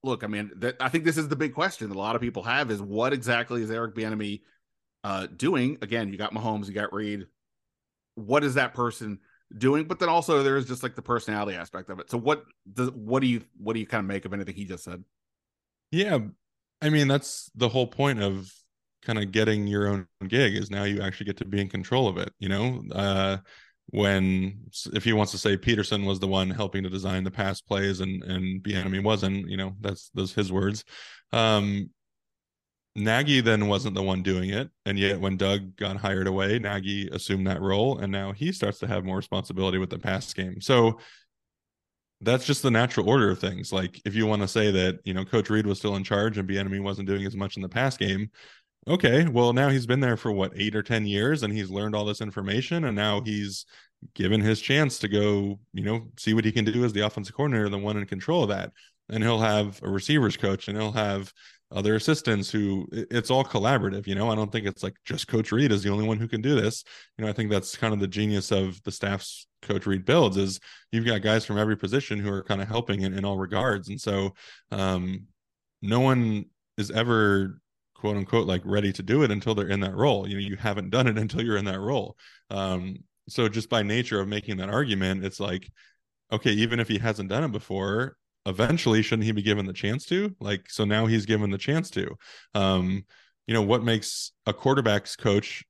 look, I mean, I think this is the big question that a lot of people have is what exactly is Eric Bieniemy uh, doing? Again, you got Mahomes, you got Reid. What is that person doing? But then also there is just like the personality aspect of it. So what does what do you what do you kind of make of anything he just said? Yeah, I mean that's the whole point of kind of getting your own gig is now you actually get to be in control of it. You know, uh, when if he wants to say Pederson was the one helping to design the pass plays and and Bieniemy wasn't, you know, that's those his words. Um, Nagy then wasn't the one doing it, and yet when Doug got hired away, Nagy assumed that role, and now he starts to have more responsibility with the pass game. So that's just the natural order of things. Like if you want to say that you know Coach Reid was still in charge and Bieniemy wasn't doing as much in the pass game, okay, well now he's been there for what eight or ten years, and he's learned all this information, and now he's given his chance to go, you know, see what he can do as the offensive coordinator, the one in control of that. And he'll have a receivers coach, and he'll have other assistants who it's all collaborative. You know, I don't think it's like just Coach Reid is the only one who can do this. You know, I think that's kind of the genius of the staff's Coach Reid builds is you've got guys from every position who are kind of helping in, in all regards. And so um, no one is ever quote unquote like ready to do it until they're in that role you know you haven't done it [LAUGHS] until you're in that role um so just by nature of making that argument it's like okay even if he hasn't done it before eventually shouldn't he be given the chance to? Like so now he's given the chance to. Um you know what makes a quarterback's coach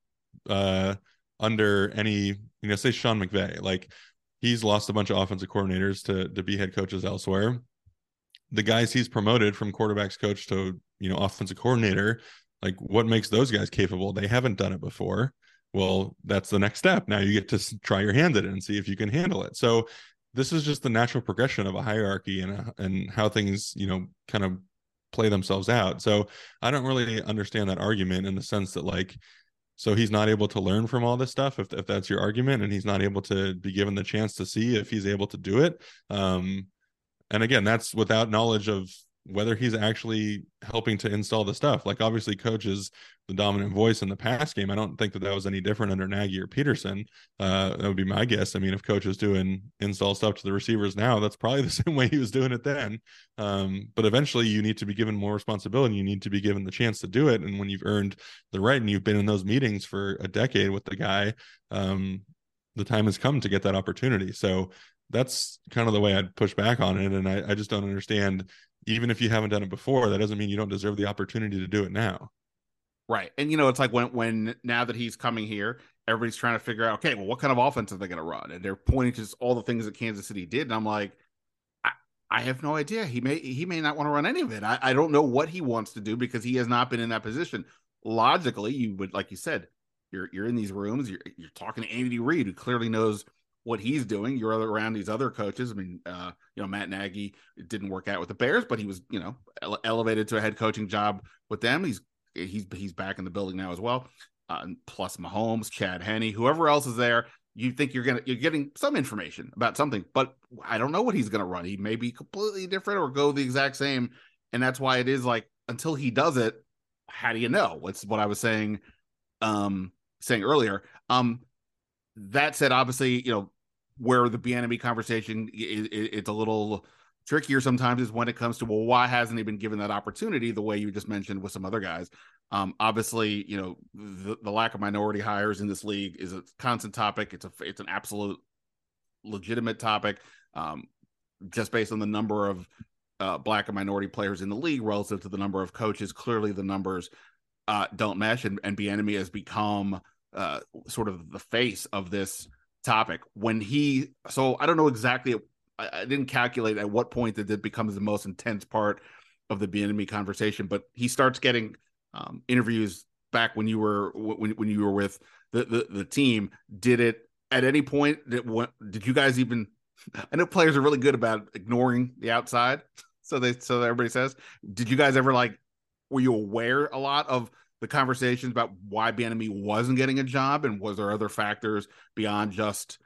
uh under any you know say Sean McVay like he's lost a bunch of offensive coordinators to to be head coaches elsewhere. The guys he's promoted from quarterbacks coach to you know offensive coordinator like what makes those guys capable? They haven't done it before. Well that's the next step. Now you get to try your hand at it and see if you can handle it. So this is just the natural progression of a hierarchy and a, and how things you know kind of play themselves out. So i don't really understand that argument in the sense that like so he's not able to learn from all this stuff if, if that's your argument and he's not able to be given the chance to see if he's able to do it. Um and again that's without knowledge of whether he's actually helping to install the stuff. Like obviously, coach is the dominant voice in the pass game. I don't think that that was any different under Nagy or Pederson. Uh, that would be my guess. I mean, if coach is doing install stuff to the receivers now, that's probably [LAUGHS] the same way he was doing it then. Um, but eventually, you need to be given more responsibility. You need to be given the chance to do it. And when you've earned the right and you've been in those meetings for a decade with the guy, um, the time has come to get that opportunity. So that's kind of the way I'd push back on it. And I, I just don't understand even if you haven't done it before, that doesn't mean you don't deserve the opportunity to do it now. Right. And you know, it's like when when now that he's coming here, everybody's trying to figure out, okay, well, what kind of offense are they going to run? And they're pointing to all the things that Kansas City did, and I'm like, I, I have no idea. He may he may not want to run any of it. I, I don't know what he wants to do because he has not been in that position. Logically, you would like you said, you're you're in these rooms, you're you're talking to Andy Reid, who clearly knows what he's doing. You're around these other coaches. I mean, uh, you know, Matt Nagy didn't work out with the Bears, but he was, you know, ele- elevated to a head coaching job with them. He's he's he's back in the building now as well. Uh, plus Mahomes, Chad Henne, whoever else is there. You think you're gonna you're getting some information about something, but I don't know what he's gonna run. He may be completely different or go the exact same, and that's why it is like until he does it, how do you know? What's what I was saying, um, saying earlier. Um, that said, obviously, you know, where the Bieniemy conversation it's a little trickier sometimes is when it comes to well, why hasn't he been given that opportunity the way you just mentioned with some other guys? Um, obviously, you know, the, the lack of minority hires in this league is a constant topic. It's a it's an absolute legitimate topic, um, just based on the number of uh, black and minority players in the league relative to the number of coaches. Clearly, the numbers uh, don't mesh, and, and Bieniemy has become uh, sort of the face of this topic. When he, so I don't know exactly. I, I didn't calculate at what point that it becomes the most intense part of the Bieniemy conversation, but he starts getting um, interviews back when you were when when you were with the, the the team. Did it at any point that what did you guys even? I know players are really good about ignoring the outside, so they so everybody says. Did you guys ever like? Were you aware a lot of the conversations about why Bieniemy wasn't getting a job, and was there other factors beyond just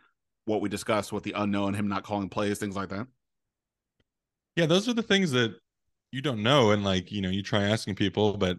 what we discussed with the unknown, him not calling plays, things like that? Yeah, those are the things that you don't know, and like you know, you try asking people, but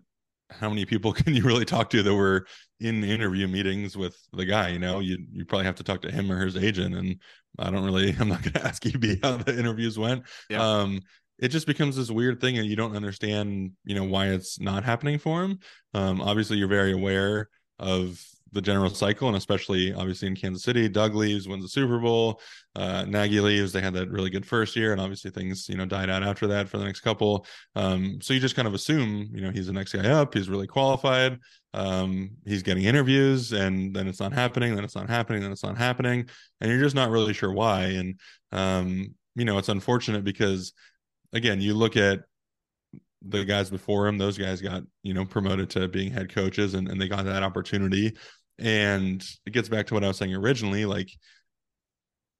how many people [LAUGHS] can you really talk to that were in interview meetings with the guy? You know, you you probably have to talk to him or his agent, and I don't really, [LAUGHS] I'm not going to ask EB how the interviews went. Yeah. Um, it just becomes this weird thing and you don't understand you know why it's not happening for him. Um, obviously you're very aware of the general cycle and especially obviously in kansas city doug leaves wins the super bowl. Uh, nagy leaves they had that really good first year and obviously things you know died out after that for the next couple. Um, so you just kind of assume you know he's the next guy up he's really qualified um, he's getting interviews and then it's not happening then it's not happening then it's not happening and you're just not really sure why. And um, you know it's unfortunate because again, you look at the guys before him; those guys got you know promoted to being head coaches, and, and they got that opportunity. And it gets back to what I was saying originally, like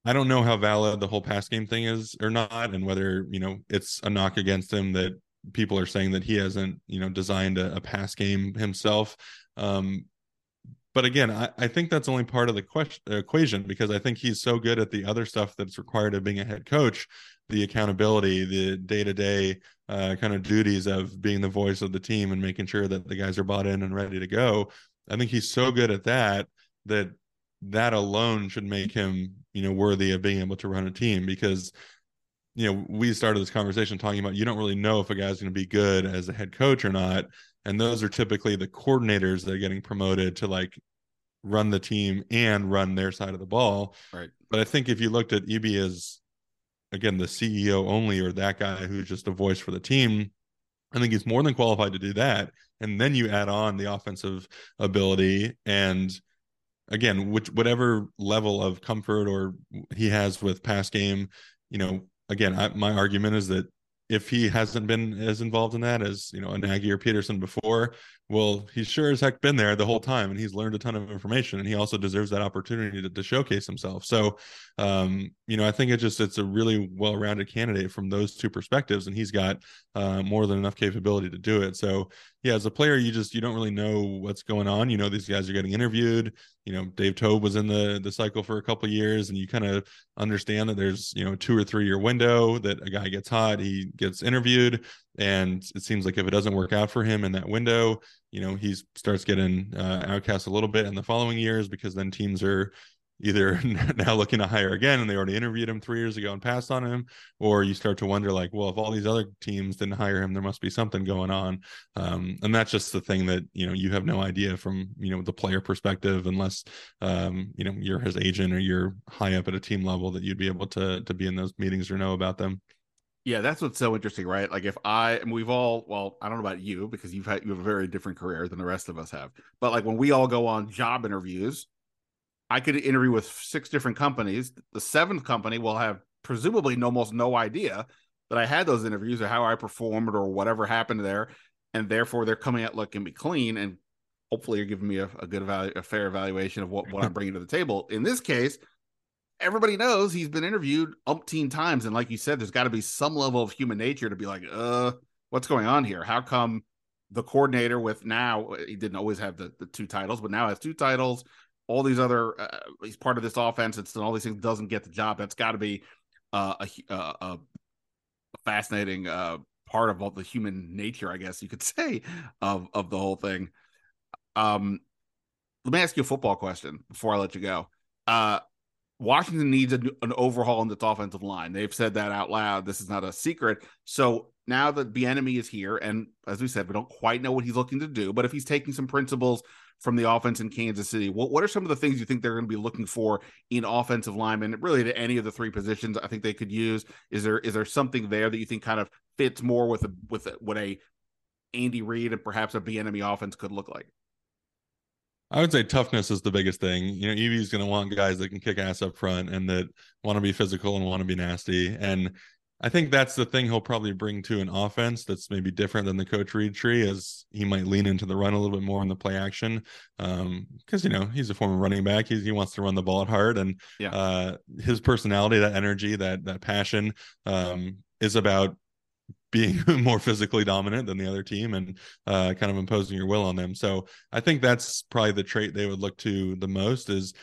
I don't know how valid the whole pass game thing is or not, and whether you know it's a knock against him that people are saying that he hasn't you know designed a, a pass game himself. Um, but again, I, I, think that's only part of the question, equation because I think he's so good at the other stuff that's required of being a head coach the accountability, the day to day kind of duties of being the voice of the team and making sure that the guys are bought in and ready to go. I think he's so good at that that that alone should make him, you know, worthy of being able to run a team because you know, we started this conversation talking about you don't really know if a guy's going to be good as a head coach or not. And those are typically the coordinators that are getting promoted to like run the team and run their side of the ball. Right. But I think if you looked at EB as again the CEO only or that guy who's just a voice for the team, I think he's more than qualified to do that. And then you add on the offensive ability and again, which whatever level of comfort or he has with pass game, you know, again, I, my argument is that if he hasn't been as involved in that as you know a Nagy or Pederson before, well, he's sure as heck been there the whole time, and he's learned a ton of information, and he also deserves that opportunity to, to showcase himself. So, um, you know, I think it just it's a really well-rounded candidate from those two perspectives, and he's got uh, more than enough capability to do it. So, yeah, as a player, you just you don't really know what's going on. You know, these guys are getting interviewed. You know, Dave Toub was in the the cycle for a couple years, and you kind of understand that there's you know two or three year window that a guy gets hot, he gets interviewed, and it seems like if it doesn't work out for him in that window, you know, he starts getting uh, outcast a little bit in the following years because then teams are either [LAUGHS] now looking to hire again and they already interviewed him three years ago and passed on him or you start to wonder like well if all these other teams didn't hire him there must be something going on. Um, and that's just the thing that you know you have no idea from you know the player perspective unless um, you know you're his agent or you're high up at a team level that you'd be able to to be in those meetings or know about them yeah, that's what's so interesting, right? Like if I and we've all well, I don't know about you because you've had you have a very different career than the rest of us have. But like when we all go on job interviews, I could interview with six different companies. The seventh company will have presumably almost no idea that I had those interviews or how I performed or whatever happened there, and therefore they're coming out looking me clean and hopefully you're giving me a, a good value, a fair evaluation of what, what I'm bringing to the table. In this case, everybody knows he's been interviewed umpteen times, and like you said, there's got to be some level of human nature to be like, uh, what's going on here? How come the coordinator with now he didn't always have the, the two titles, but now has two titles. All these other, uh, he's part of this offense. It's and all these things doesn't get the job. That's got to be uh, a, a, a, fascinating uh, part of all the human nature, I guess you could [LAUGHS] say, of of the whole thing. Um, let me ask you a football question before I let you go. Uh, Washington needs a, an overhaul in its offensive line. They've said that out loud. This is not a secret. So now that Bieniemy is here, and as we said, we don't quite know what he's looking to do, but if he's taking some principles from the offense in Kansas City, what, what are some of the things you think they're going to be looking for in offensive linemen, really to any of the three positions I think they could use? Is there is there something there that you think kind of fits more with a, with a, what a Andy Reid and perhaps a Bieniemy offense could look like? I would say toughness is the biggest thing. You know, EB's going to want guys that can kick ass up front and that want to be physical and want to be nasty. And I think that's the thing he'll probably bring to an offense that's maybe different than the Coach Reid tree, as he might lean into the run a little bit more in the play action. Because um, you know he's a former running back, he wants to run the ball at hard, and yeah. uh, his personality, that energy, that that passion, um, is about being [LAUGHS] more physically dominant than the other team and uh, kind of imposing your will on them. So I think that's probably the trait they would look to the most is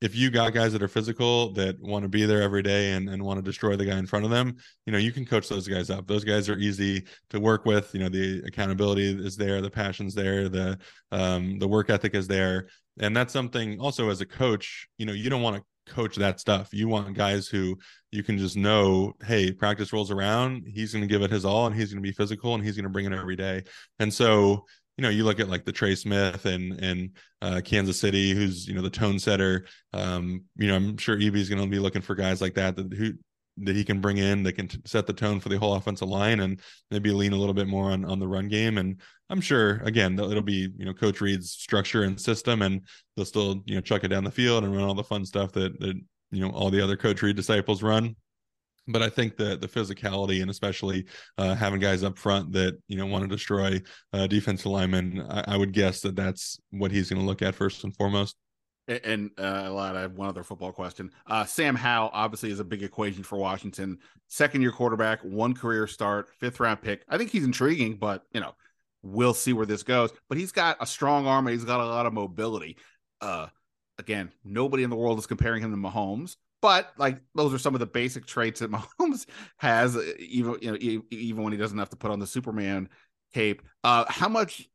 if you got guys that are physical that want to be there every day and, and want to destroy the guy in front of them, you know, you can coach those guys up. Those guys are easy to work with. You know, the accountability is there, the passion's there, the um, the work ethic is there. And that's something also as a coach, you know, you don't want to coach that stuff. You want guys who you can just know, hey, practice rolls around, he's going to give it his all and he's going to be physical and he's going to bring it every day. And so, you know, you look at like the Trey Smith and and uh, Kansas City, who's you know the tone setter. Um, you know, I'm sure EB's going to be looking for guys like that that who that he can bring in that can t- set the tone for the whole offensive line and maybe lean a little bit more on on the run game. And I'm sure again it'll be you know Coach Reid's structure and system, and they'll still you know chuck it down the field and run all the fun stuff that that you know all the other Coach Reid disciples run. But I think the the physicality and especially uh, having guys up front that you know want to destroy uh, defensive linemen, I, I would guess that that's what he's going to look at first and foremost. And uh, a lot. I have one other football question. Uh, Sam Howell obviously is a big equation for Washington. Second year quarterback, one career start, fifth round pick. I think he's intriguing, but you know, we'll see where this goes. But he's got a strong arm and he's got a lot of mobility. Uh, again, nobody in the world is comparing him to Mahomes, but like those are some of the basic traits that [LAUGHS] Mahomes has, even you know, even when he doesn't have to put on the Superman cape. Uh, how much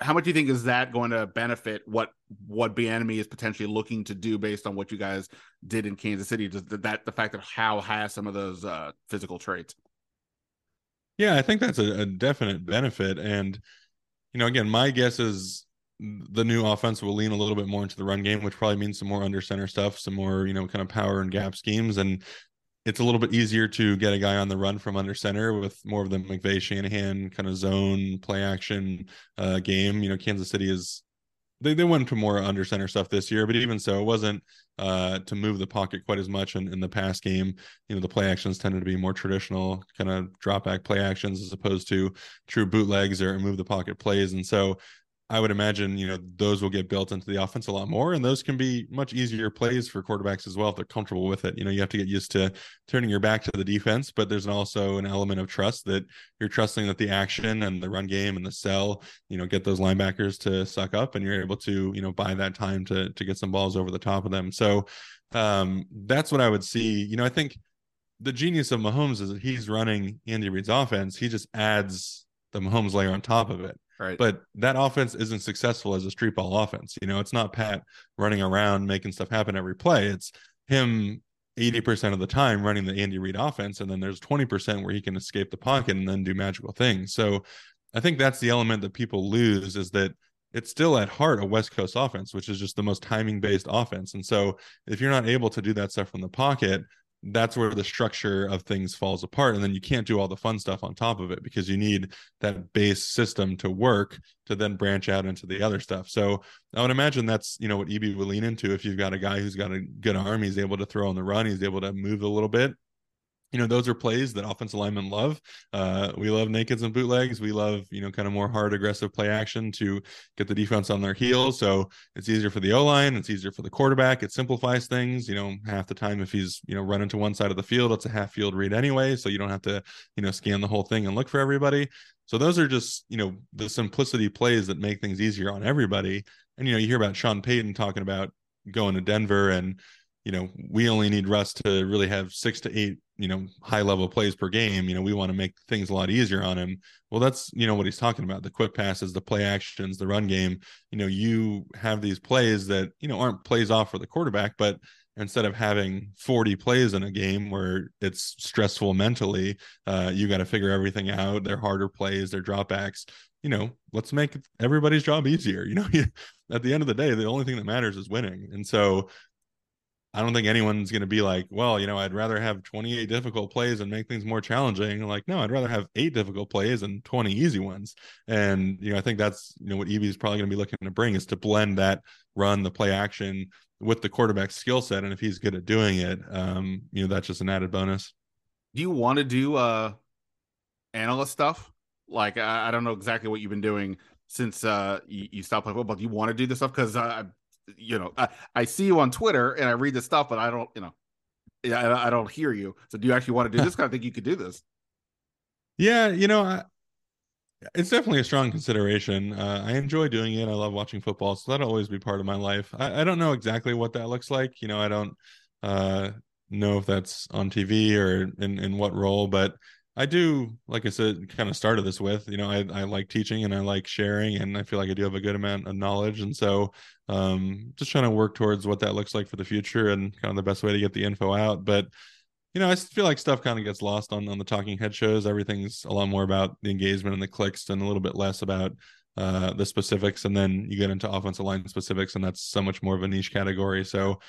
how much do you think is that going to benefit what what Bieniemy is potentially looking to do based on what you guys did in Kansas City? Does that the fact that Howell has some of those uh, physical traits? Yeah, I think that's a, a definite benefit, and you know, again, my guess is the new offense will lean a little bit more into the run game, which probably means some more under center stuff, some more you know kind of power and gap schemes, and it's a little bit easier to get a guy on the run from under center with more of the McVay Shanahan kind of zone play action uh, game. You know, Kansas City is they, they went to more under center stuff this year, but even so, it wasn't uh, to move the pocket quite as much in, in the past game. You know, the play actions tended to be more traditional kind of drop back play actions as opposed to true bootlegs or move the pocket plays. And so I would imagine, you know, those will get built into the offense a lot more, and those can be much easier plays for quarterbacks as well if they're comfortable with it. You know, you have to get used to turning your back to the defense, but there's also an element of trust that you're trusting that the action and the run game and the sell, you know, get those linebackers to suck up, and you're able to, you know, buy that time to to get some balls over the top of them. So um, that's what I would see. You know, I think the genius of Mahomes is that he's running Andy Reid's offense. He just adds the Mahomes layer on top of it. Right. But that offense isn't successful as a street ball offense. You know, it's not Pat running around making stuff happen every play. It's him 80% of the time running the Andy Reid offense. And then there's 20% where he can escape the pocket and then do magical things. So I think that's the element that people lose is that it's still at heart a West Coast offense, which is just the most timing based offense. And so if you're not able to do that stuff from the pocket, that's where the structure of things falls apart and then you can't do all the fun stuff on top of it because you need that base system to work to then branch out into the other stuff. So i would imagine that's you know what eb would lean into if you've got a guy who's got a good arm he's able to throw on the run he's able to move a little bit you know those are plays that offensive linemen love. Uh, we love nakeds and bootlegs. We love you know kind of more hard aggressive play action to get the defense on their heels. So it's easier for the o line it's easier for the quarterback. It simplifies things. You know half the time if he's you know running to one side of the field it's a half field read anyway. So you don't have to you know scan the whole thing and look for everybody. So those are just you know the simplicity plays that make things easier on everybody. And you know you hear about sean payton talking about going to denver and you know, we only need Russ to really have six to eight, you know, high level plays per game. You know, we want to make things a lot easier on him. Well, that's, you know, what he's talking about the quick passes, the play actions, the run game. You know, you have these plays that, you know, aren't plays off for the quarterback, but instead of having 40 plays in a game where it's stressful mentally, uh, you got to figure everything out. They're harder plays, they're dropbacks. You know, let's make everybody's job easier. You know, [LAUGHS] at the end of the day, the only thing that matters is winning. And so I don't think anyone's going to be like, well, you know, I'd rather have 28 difficult plays and make things more challenging. Like, no, I'd rather have eight difficult plays and 20 easy ones. And, you know, I think that's, you know, what EB is probably going to be looking to bring is to blend that run, the play action with the quarterback skill set. And if he's good at doing it, um, you know, that's just an added bonus. Do you want to do uh analyst stuff? Like, I, I don't know exactly what you've been doing since uh you, you stopped playing football. Do you want to do this stuff? Because uh, you know, I, I see you on Twitter and I read the stuff, but I don't, you know, I, I don't hear you. So do you actually want to do this? I think you could do this. Yeah, you know, I, it's definitely a strong consideration. Uh, I enjoy doing it. I love watching football, so that'll always be part of my life. I, I don't know exactly what that looks like. You know, I don't uh, know if that's on TV or in in what role, but I do, like I said, kind of started this with, you know, I, I like teaching and I like sharing, and I feel like I do have a good amount of knowledge. And so, um, just trying to work towards what that looks like for the future and kind of the best way to get the info out. But, you know, I feel like stuff kind of gets lost on, on the talking head shows. Everything's a lot more about the engagement and the clicks and a little bit less about uh, the specifics. And then you get into offensive line specifics, and that's so much more of a niche category. So,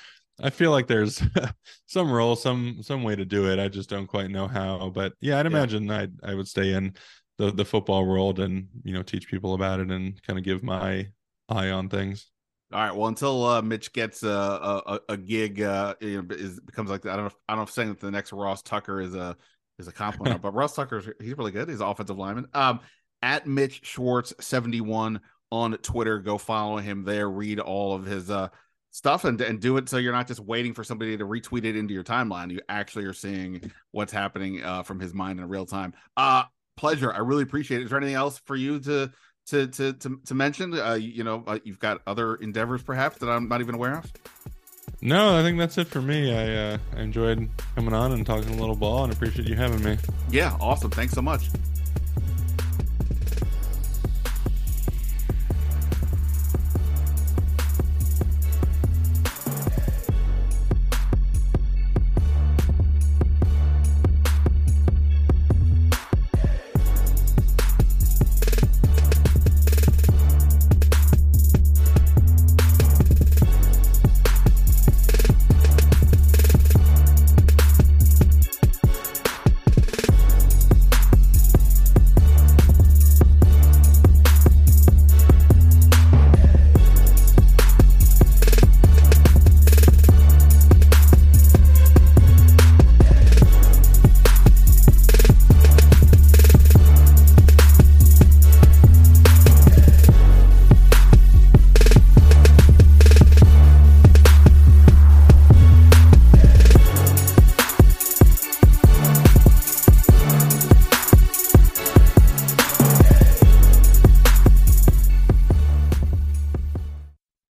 I feel like there's [LAUGHS] some role, some some way to do it. I just don't quite know how. But yeah, I'd imagine yeah. I I would stay in the the football world and you know teach people about it and kind of give my eye on things. All right. Well, until uh, Mitch gets a a, a gig, uh, you know, is becomes like I don't know. If, I don't know if saying that the next Ross Tucker is a is a compliment, [LAUGHS] but Ross Tucker he's really good. He's offensive lineman. Um, at Mitch Schwartz seventy one on Twitter. Go follow him there. Read all of his uh stuff and, and do it so you're not just waiting for somebody to retweet it into your timeline. You actually are seeing what's happening uh, from his mind in real time. Uh pleasure. I really appreciate it. Is there anything else for you to to to to, to mention? Uh, you know, uh, you've got other endeavors perhaps that I'm not even aware of. No, I think that's it for me. I uh, enjoyed coming on and talking a little ball and appreciate you having me. Yeah, awesome. Thanks so much.